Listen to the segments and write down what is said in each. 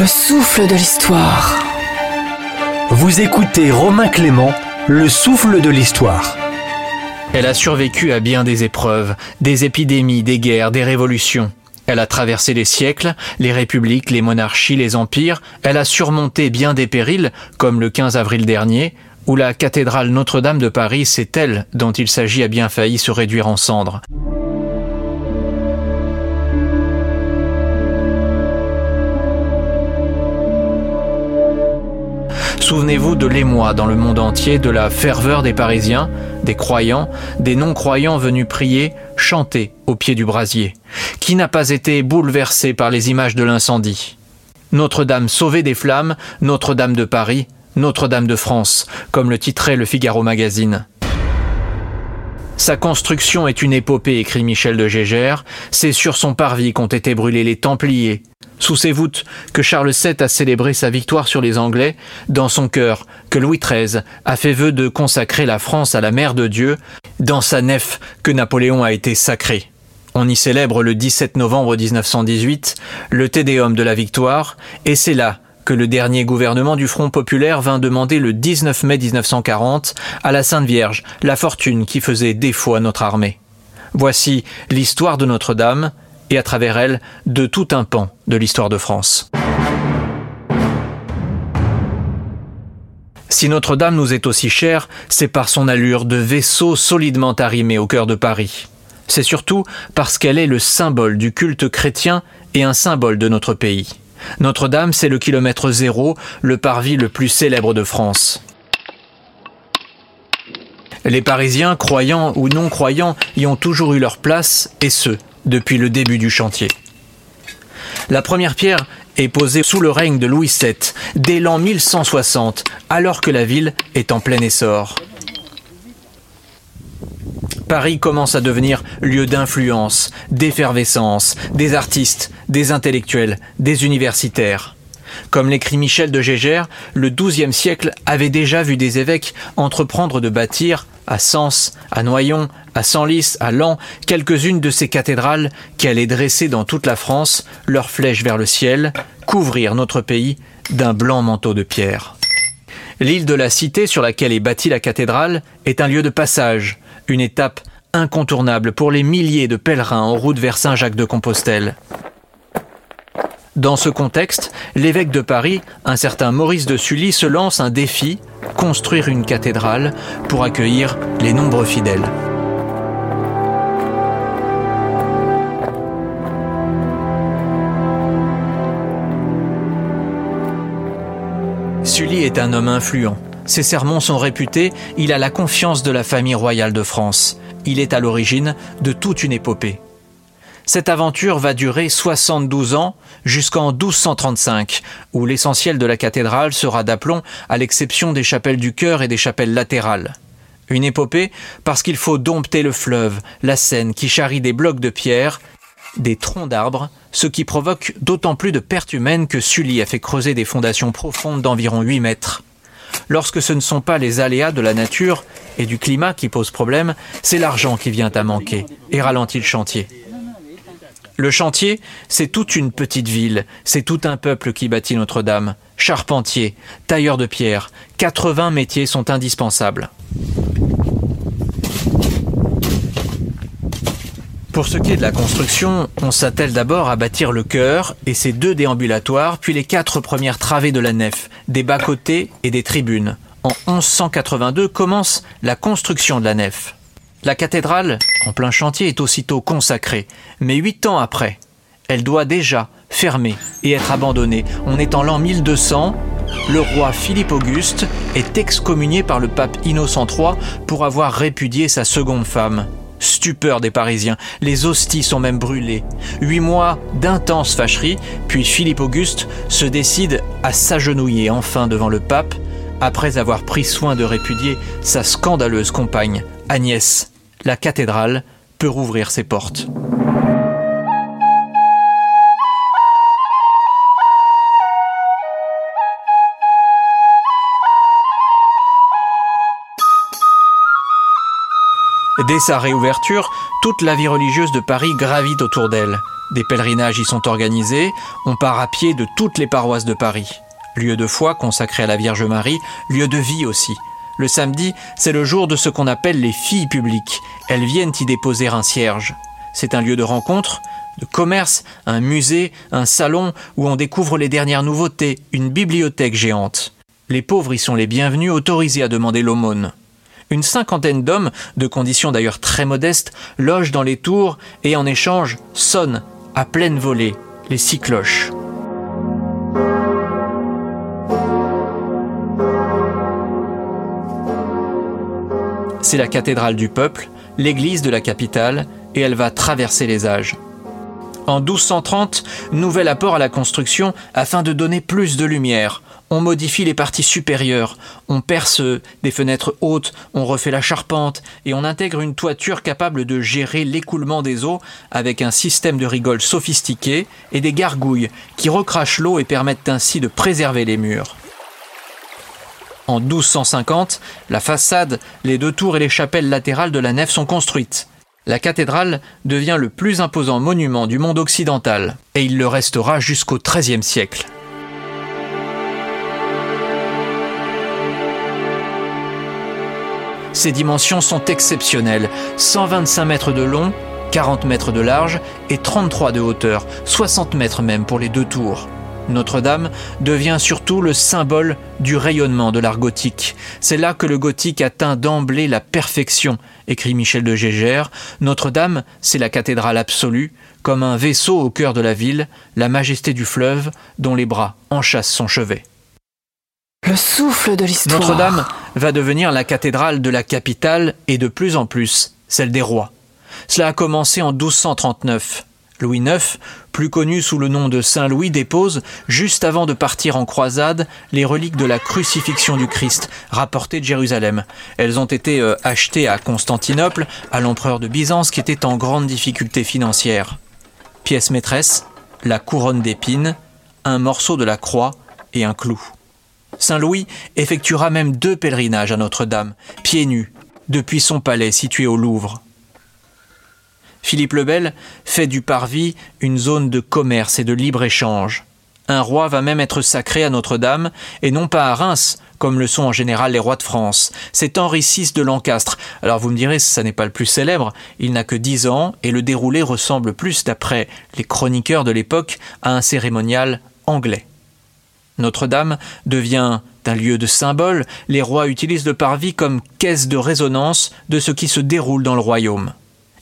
Le souffle de l'histoire. Vous écoutez Romain Clément, le souffle de l'histoire. Elle a survécu à bien des épreuves, des épidémies, des guerres, des révolutions. Elle a traversé les siècles, les républiques, les monarchies, les empires. Elle a surmonté bien des périls, comme le 15 avril dernier, où la cathédrale Notre-Dame de Paris, c'est elle dont il s'agit a bien failli se réduire en cendres. Souvenez-vous de l'émoi dans le monde entier, de la ferveur des Parisiens, des croyants, des non-croyants venus prier, chanter au pied du brasier. Qui n'a pas été bouleversé par les images de l'incendie? Notre-Dame sauvée des flammes, Notre-Dame de Paris, Notre-Dame de France, comme le titrait le Figaro Magazine. Sa construction est une épopée, écrit Michel de Gégère. C'est sur son parvis qu'ont été brûlés les Templiers. Sous ses voûtes que Charles VII a célébré sa victoire sur les Anglais, dans son cœur que Louis XIII a fait vœu de consacrer la France à la Mère de Dieu, dans sa nef que Napoléon a été sacré. On y célèbre le 17 novembre 1918 le Tédéum de la victoire, et c'est là que le dernier gouvernement du Front populaire vint demander le 19 mai 1940 à la Sainte Vierge la fortune qui faisait défaut à notre armée. Voici l'histoire de Notre-Dame et à travers elle de tout un pan de l'histoire de France. Si Notre-Dame nous est aussi chère, c'est par son allure de vaisseau solidement arrimé au cœur de Paris. C'est surtout parce qu'elle est le symbole du culte chrétien et un symbole de notre pays. Notre-Dame, c'est le kilomètre zéro, le parvis le plus célèbre de France. Les Parisiens, croyants ou non croyants, y ont toujours eu leur place, et ce, depuis le début du chantier. La première pierre est posée sous le règne de Louis VII, dès l'an 1160, alors que la ville est en plein essor. Paris commence à devenir lieu d'influence, d'effervescence, des artistes, des intellectuels, des universitaires. Comme l'écrit Michel de Gégère, le XIIe siècle avait déjà vu des évêques entreprendre de bâtir, à Sens, à Noyon, à Senlis, à Laon, quelques-unes de ces cathédrales qui allaient dresser dans toute la France leurs flèches vers le ciel, couvrir notre pays d'un blanc manteau de pierre. L'île de la Cité sur laquelle est bâtie la cathédrale est un lieu de passage, une étape incontournable pour les milliers de pèlerins en route vers Saint-Jacques-de-Compostelle. Dans ce contexte, l'évêque de Paris, un certain Maurice de Sully, se lance un défi, construire une cathédrale pour accueillir les nombreux fidèles. Sully est un homme influent. Ses sermons sont réputés, il a la confiance de la famille royale de France. Il est à l'origine de toute une épopée. Cette aventure va durer 72 ans jusqu'en 1235, où l'essentiel de la cathédrale sera d'aplomb à l'exception des chapelles du chœur et des chapelles latérales. Une épopée parce qu'il faut dompter le fleuve, la Seine qui charrie des blocs de pierre, des troncs d'arbres, ce qui provoque d'autant plus de pertes humaines que Sully a fait creuser des fondations profondes d'environ 8 mètres. Lorsque ce ne sont pas les aléas de la nature et du climat qui posent problème, c'est l'argent qui vient à manquer et ralentit le chantier. Le chantier, c'est toute une petite ville, c'est tout un peuple qui bâtit Notre-Dame. Charpentier, tailleur de pierre, 80 métiers sont indispensables. Pour ce qui est de la construction, on s'attelle d'abord à bâtir le chœur et ses deux déambulatoires, puis les quatre premières travées de la nef, des bas-côtés et des tribunes. En 1182 commence la construction de la nef. La cathédrale, en plein chantier, est aussitôt consacrée, mais huit ans après, elle doit déjà fermer et être abandonnée. On est en l'an 1200, le roi Philippe Auguste est excommunié par le pape Innocent III pour avoir répudié sa seconde femme. Stupeur des Parisiens, les hosties sont même brûlées. Huit mois d'intense fâcherie, puis Philippe Auguste se décide à s'agenouiller enfin devant le pape, après avoir pris soin de répudier sa scandaleuse compagne, Agnès. La cathédrale peut rouvrir ses portes. Dès sa réouverture, toute la vie religieuse de Paris gravite autour d'elle. Des pèlerinages y sont organisés, on part à pied de toutes les paroisses de Paris. Lieu de foi consacré à la Vierge Marie, lieu de vie aussi. Le samedi, c'est le jour de ce qu'on appelle les filles publiques. Elles viennent y déposer un cierge. C'est un lieu de rencontre, de commerce, un musée, un salon où on découvre les dernières nouveautés, une bibliothèque géante. Les pauvres y sont les bienvenus, autorisés à demander l'aumône. Une cinquantaine d'hommes, de conditions d'ailleurs très modestes, logent dans les tours et en échange sonnent à pleine volée les six cloches. C'est la cathédrale du peuple, l'église de la capitale, et elle va traverser les âges. En 1230, nouvel apport à la construction afin de donner plus de lumière. On modifie les parties supérieures, on perce des fenêtres hautes, on refait la charpente et on intègre une toiture capable de gérer l'écoulement des eaux avec un système de rigole sophistiqué et des gargouilles qui recrachent l'eau et permettent ainsi de préserver les murs. En 1250, la façade, les deux tours et les chapelles latérales de la nef sont construites. La cathédrale devient le plus imposant monument du monde occidental, et il le restera jusqu'au XIIIe siècle. Ses dimensions sont exceptionnelles, 125 mètres de long, 40 mètres de large et 33 de hauteur, 60 mètres même pour les deux tours. Notre-Dame devient surtout le symbole du rayonnement de l'art gothique. C'est là que le gothique atteint d'emblée la perfection, écrit Michel de Gégère. Notre-Dame, c'est la cathédrale absolue, comme un vaisseau au cœur de la ville, la majesté du fleuve, dont les bras enchâssent son chevet. Le souffle de l'histoire. Notre-Dame va devenir la cathédrale de la capitale et de plus en plus celle des rois. Cela a commencé en 1239. Louis IX, plus connu sous le nom de Saint Louis, dépose, juste avant de partir en croisade, les reliques de la crucifixion du Christ, rapportées de Jérusalem. Elles ont été euh, achetées à Constantinople, à l'empereur de Byzance qui était en grande difficulté financière. Pièce maîtresse, la couronne d'épines, un morceau de la croix et un clou. Saint Louis effectuera même deux pèlerinages à Notre-Dame, pieds nus, depuis son palais situé au Louvre. Philippe le Bel fait du parvis une zone de commerce et de libre-échange. Un roi va même être sacré à Notre-Dame, et non pas à Reims, comme le sont en général les rois de France. C'est Henri VI de Lancastre. Alors vous me direz, ça n'est pas le plus célèbre, il n'a que dix ans, et le déroulé ressemble plus, d'après les chroniqueurs de l'époque, à un cérémonial anglais. Notre-Dame devient un lieu de symbole, les rois utilisent le parvis comme caisse de résonance de ce qui se déroule dans le royaume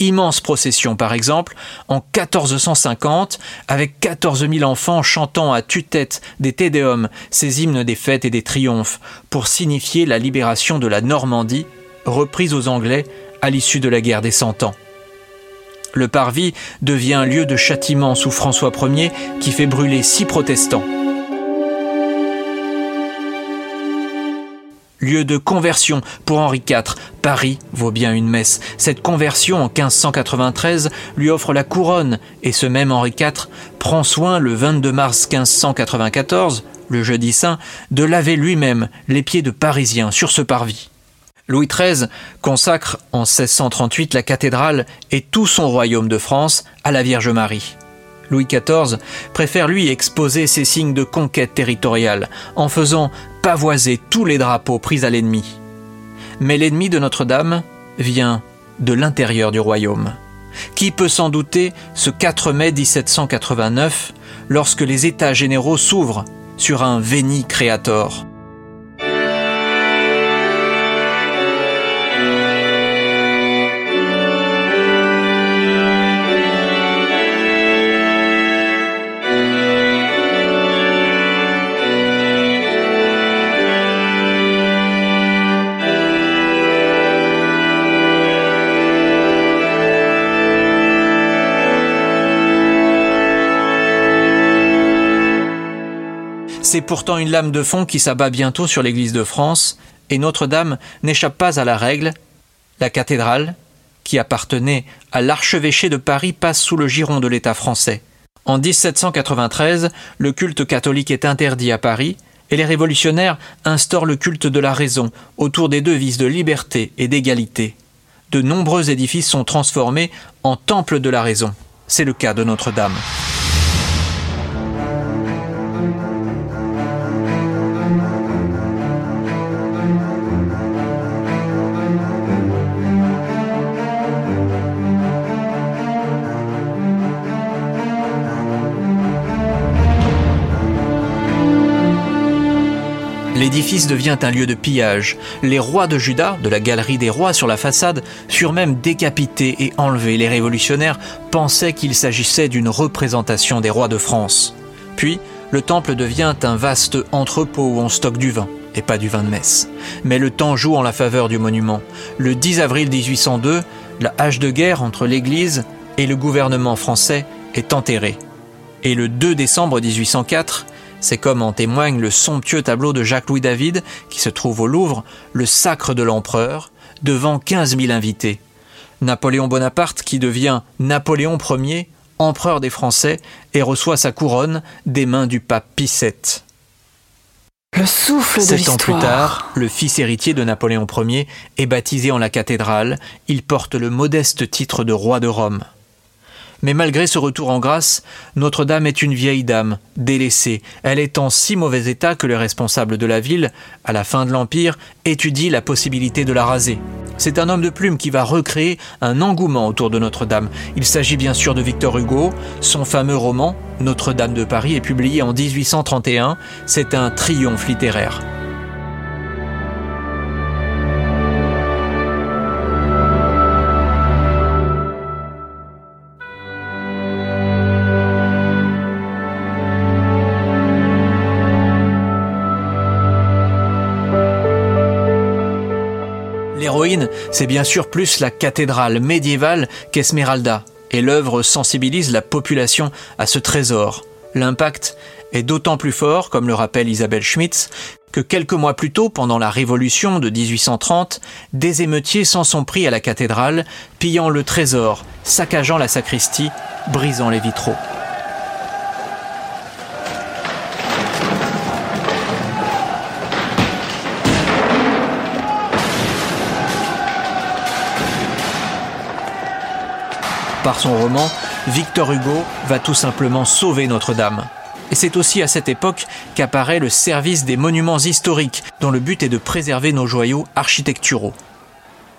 immense procession par exemple, en 1450, avec 14 000 enfants chantant à tue-tête des Tédéums, ces hymnes des fêtes et des triomphes, pour signifier la libération de la Normandie, reprise aux Anglais à l'issue de la guerre des Cent Ans. Le parvis devient lieu de châtiment sous François Ier qui fait brûler six protestants. Lieu de conversion pour Henri IV. Paris vaut bien une messe. Cette conversion en 1593 lui offre la couronne et ce même Henri IV prend soin le 22 mars 1594, le jeudi saint, de laver lui-même les pieds de Parisiens sur ce parvis. Louis XIII consacre en 1638 la cathédrale et tout son royaume de France à la Vierge Marie. Louis XIV préfère lui exposer ses signes de conquête territoriale en faisant pavoiser tous les drapeaux pris à l'ennemi. Mais l'ennemi de Notre-Dame vient de l'intérieur du royaume. Qui peut s'en douter ce 4 mai 1789 lorsque les États généraux s'ouvrent sur un Veni Creator? C'est pourtant une lame de fond qui s'abat bientôt sur l'Église de France, et Notre-Dame n'échappe pas à la règle. La cathédrale, qui appartenait à l'archevêché de Paris, passe sous le giron de l'État français. En 1793, le culte catholique est interdit à Paris, et les révolutionnaires instaurent le culte de la raison autour des devises de liberté et d'égalité. de nombreux édifices sont transformés en temples de la raison. C'est le cas de Notre-Dame. L'édifice devient un lieu de pillage. Les rois de Juda, de la galerie des rois sur la façade, furent même décapités et enlevés. Les révolutionnaires pensaient qu'il s'agissait d'une représentation des rois de France. Puis, le temple devient un vaste entrepôt où on stocke du vin, et pas du vin de messe. Mais le temps joue en la faveur du monument. Le 10 avril 1802, la hache de guerre entre l'Église et le gouvernement français est enterrée. Et le 2 décembre 1804, c'est comme en témoigne le somptueux tableau de Jacques-Louis David, qui se trouve au Louvre, le sacre de l'empereur, devant 15 000 invités. Napoléon Bonaparte qui devient Napoléon Ier, empereur des Français, et reçoit sa couronne des mains du pape Pie VII. Le souffle de Sept ans plus tard, le fils héritier de Napoléon Ier est baptisé en la cathédrale. Il porte le modeste titre de roi de Rome. Mais malgré ce retour en grâce, Notre-Dame est une vieille dame, délaissée. Elle est en si mauvais état que les responsables de la ville, à la fin de l'Empire, étudient la possibilité de la raser. C'est un homme de plume qui va recréer un engouement autour de Notre-Dame. Il s'agit bien sûr de Victor Hugo. Son fameux roman, Notre-Dame de Paris, est publié en 1831. C'est un triomphe littéraire. L'héroïne, c'est bien sûr plus la cathédrale médiévale qu'Esmeralda, et l'œuvre sensibilise la population à ce trésor. L'impact est d'autant plus fort, comme le rappelle Isabelle Schmitz, que quelques mois plus tôt, pendant la Révolution de 1830, des émeutiers s'en sont pris à la cathédrale, pillant le trésor, saccageant la sacristie, brisant les vitraux. Par son roman, Victor Hugo va tout simplement sauver Notre-Dame. Et c'est aussi à cette époque qu'apparaît le service des monuments historiques, dont le but est de préserver nos joyaux architecturaux.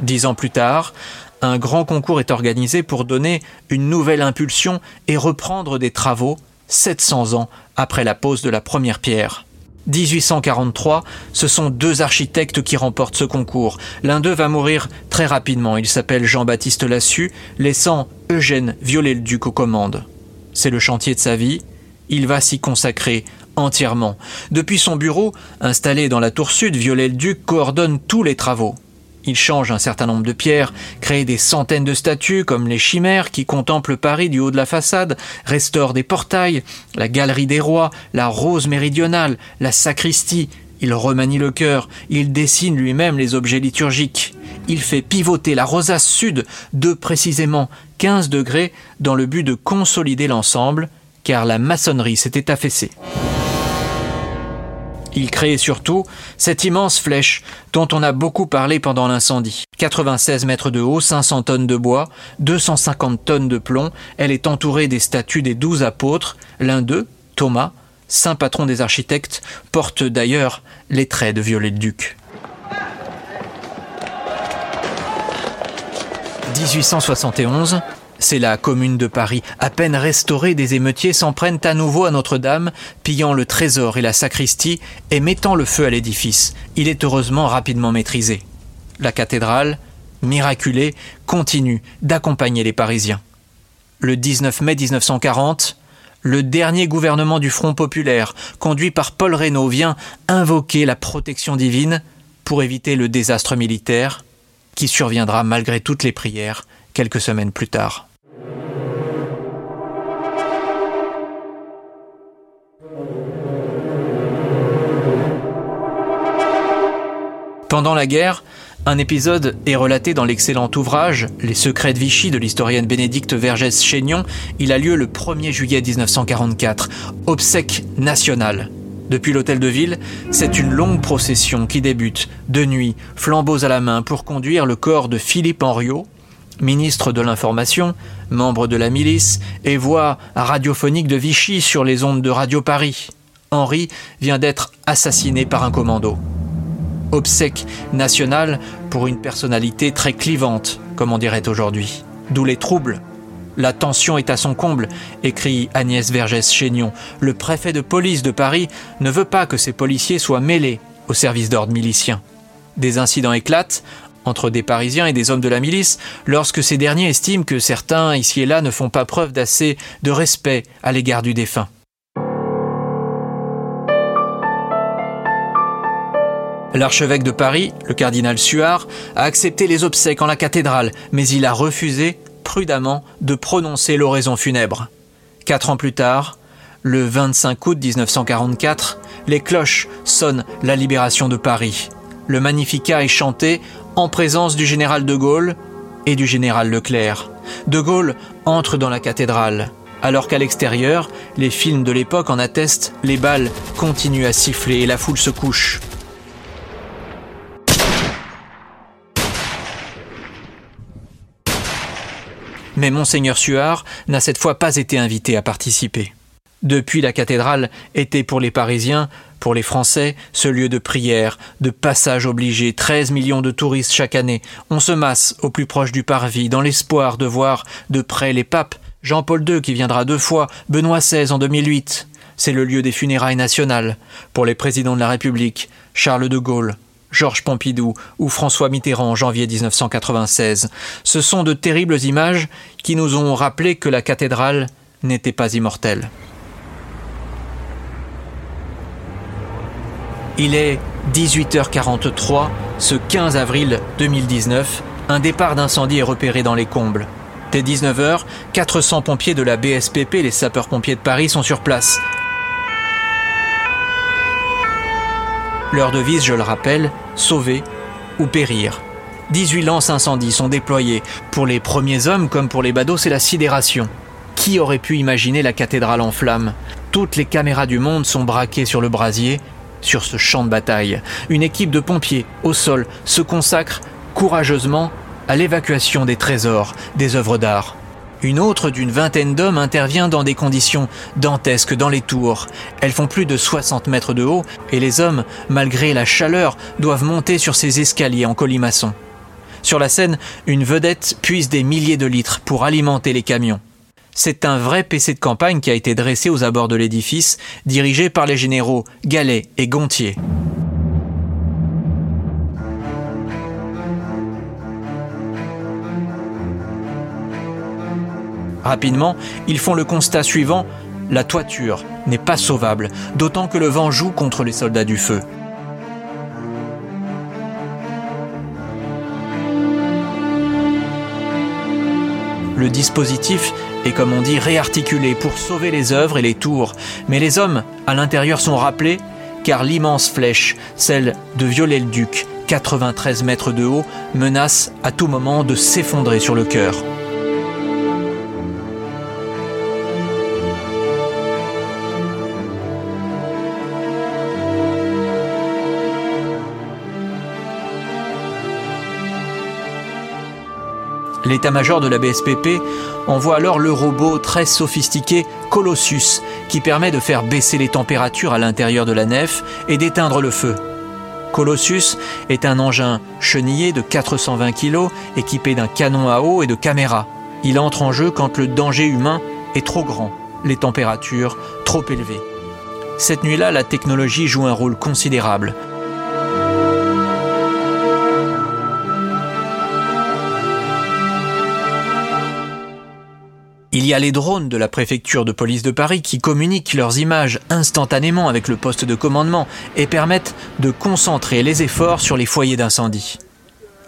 Dix ans plus tard, un grand concours est organisé pour donner une nouvelle impulsion et reprendre des travaux 700 ans après la pose de la première pierre. 1843, ce sont deux architectes qui remportent ce concours. L'un d'eux va mourir très rapidement. Il s'appelle Jean-Baptiste Lassus, laissant Eugène Viollet-le-Duc aux commandes. C'est le chantier de sa vie. Il va s'y consacrer entièrement. Depuis son bureau, installé dans la tour sud, Viollet-le-Duc coordonne tous les travaux. Il change un certain nombre de pierres, crée des centaines de statues comme les chimères qui contemplent Paris du haut de la façade, restaure des portails, la galerie des rois, la rose méridionale, la sacristie. Il remanie le chœur, il dessine lui-même les objets liturgiques. Il fait pivoter la rosace sud de précisément 15 degrés dans le but de consolider l'ensemble, car la maçonnerie s'était affaissée. Il crée surtout cette immense flèche dont on a beaucoup parlé pendant l'incendie. 96 mètres de haut, 500 tonnes de bois, 250 tonnes de plomb. Elle est entourée des statues des douze apôtres. L'un d'eux, Thomas, saint patron des architectes, porte d'ailleurs les traits de Viollet-le-Duc. 1871, c'est la commune de Paris. À peine restaurée, des émeutiers s'en prennent à nouveau à Notre-Dame, pillant le trésor et la sacristie et mettant le feu à l'édifice. Il est heureusement rapidement maîtrisé. La cathédrale, miraculée, continue d'accompagner les Parisiens. Le 19 mai 1940, le dernier gouvernement du Front populaire, conduit par Paul Reynaud, vient invoquer la protection divine pour éviter le désastre militaire qui surviendra malgré toutes les prières quelques semaines plus tard. Pendant la guerre, un épisode est relaté dans l'excellent ouvrage Les secrets de Vichy de l'historienne Bénédicte Vergès-Chaignon. Il a lieu le 1er juillet 1944. Obsèques nationales. Depuis l'hôtel de ville, c'est une longue procession qui débute, de nuit, flambeaux à la main, pour conduire le corps de Philippe Henriot, ministre de l'Information, membre de la milice et voix radiophonique de Vichy sur les ondes de Radio Paris. Henri vient d'être assassiné par un commando. Obsèque nationale pour une personnalité très clivante, comme on dirait aujourd'hui. D'où les troubles. La tension est à son comble, écrit Agnès Vergès-Chénion. Le préfet de police de Paris ne veut pas que ses policiers soient mêlés au service d'ordre milicien. Des incidents éclatent entre des Parisiens et des hommes de la milice lorsque ces derniers estiment que certains ici et là ne font pas preuve d'assez de respect à l'égard du défunt. L'archevêque de Paris, le cardinal Suard, a accepté les obsèques en la cathédrale, mais il a refusé prudemment de prononcer l'oraison funèbre. Quatre ans plus tard, le 25 août 1944, les cloches sonnent la libération de Paris. Le Magnificat est chanté en présence du général de Gaulle et du général Leclerc. De Gaulle entre dans la cathédrale. Alors qu'à l'extérieur, les films de l'époque en attestent, les balles continuent à siffler et la foule se couche. Mais monseigneur Suard n'a cette fois pas été invité à participer. Depuis la cathédrale était pour les Parisiens, pour les Français, ce lieu de prière, de passage obligé, 13 millions de touristes chaque année. On se masse au plus proche du parvis dans l'espoir de voir de près les papes, Jean-Paul II qui viendra deux fois, Benoît XVI en 2008. C'est le lieu des funérailles nationales pour les présidents de la République, Charles de Gaulle, Georges Pompidou ou François Mitterrand en janvier 1996. Ce sont de terribles images qui nous ont rappelé que la cathédrale n'était pas immortelle. Il est 18h43, ce 15 avril 2019. Un départ d'incendie est repéré dans les combles. Dès 19h, 400 pompiers de la BSPP, les sapeurs-pompiers de Paris, sont sur place. Leur devise, je le rappelle, sauver ou périr. 18 lances incendies sont déployées. Pour les premiers hommes comme pour les badauds, c'est la sidération. Qui aurait pu imaginer la cathédrale en flammes? Toutes les caméras du monde sont braquées sur le brasier, sur ce champ de bataille. Une équipe de pompiers au sol se consacre courageusement à l'évacuation des trésors, des œuvres d'art. Une autre d'une vingtaine d'hommes intervient dans des conditions dantesques dans les tours. Elles font plus de 60 mètres de haut et les hommes, malgré la chaleur, doivent monter sur ces escaliers en colimaçon. Sur la scène, une vedette puise des milliers de litres pour alimenter les camions. C'est un vrai PC de campagne qui a été dressé aux abords de l'édifice, dirigé par les généraux Gallet et Gontier. Rapidement, ils font le constat suivant, la toiture n'est pas sauvable, d'autant que le vent joue contre les soldats du feu. Le dispositif est, comme on dit, réarticulé pour sauver les œuvres et les tours, mais les hommes à l'intérieur sont rappelés car l'immense flèche, celle de Viollet-le-Duc, 93 mètres de haut, menace à tout moment de s'effondrer sur le cœur. L'état-major de la BSPP envoie alors le robot très sophistiqué Colossus qui permet de faire baisser les températures à l'intérieur de la nef et d'éteindre le feu. Colossus est un engin chenillé de 420 kg équipé d'un canon à eau et de caméras. Il entre en jeu quand le danger humain est trop grand, les températures trop élevées. Cette nuit-là, la technologie joue un rôle considérable. Il y a les drones de la préfecture de police de Paris qui communiquent leurs images instantanément avec le poste de commandement et permettent de concentrer les efforts sur les foyers d'incendie.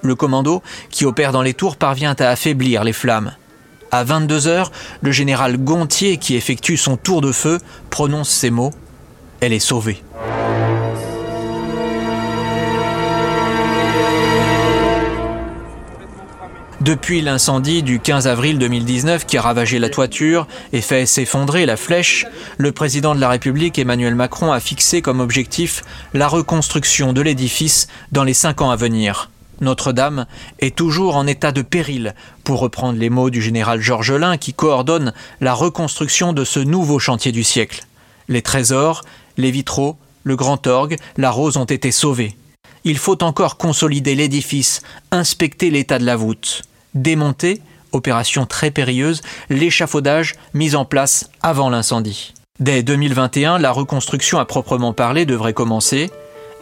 Le commando, qui opère dans les tours, parvient à affaiblir les flammes. À 22 heures, le général Gontier, qui effectue son tour de feu, prononce ces mots Elle est sauvée. Depuis l'incendie du 15 avril 2019 qui a ravagé la toiture et fait s'effondrer la flèche, le président de la République Emmanuel Macron a fixé comme objectif la reconstruction de l'édifice dans les cinq ans à venir. Notre-Dame est toujours en état de péril, pour reprendre les mots du général Georgelin qui coordonne la reconstruction de ce nouveau chantier du siècle. Les trésors, les vitraux, le grand orgue, la rose ont été sauvés. Il faut encore consolider l'édifice, inspecter l'état de la voûte démonter, opération très périlleuse, l'échafaudage mis en place avant l'incendie. Dès 2021, la reconstruction à proprement parler devrait commencer.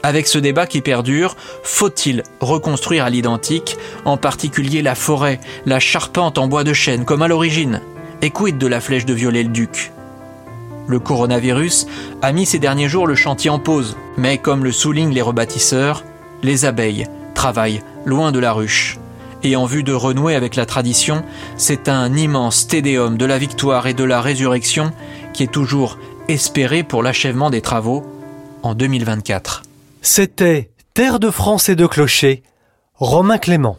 Avec ce débat qui perdure, faut-il reconstruire à l'identique, en particulier la forêt, la charpente en bois de chêne comme à l'origine Et quid de la flèche de Viollet-le-Duc Le coronavirus a mis ces derniers jours le chantier en pause, mais comme le soulignent les rebâtisseurs, les abeilles travaillent loin de la ruche et en vue de renouer avec la tradition, c'est un immense tédéum de la victoire et de la résurrection qui est toujours espéré pour l'achèvement des travaux en 2024. C'était Terre de France et de clochers, Romain Clément.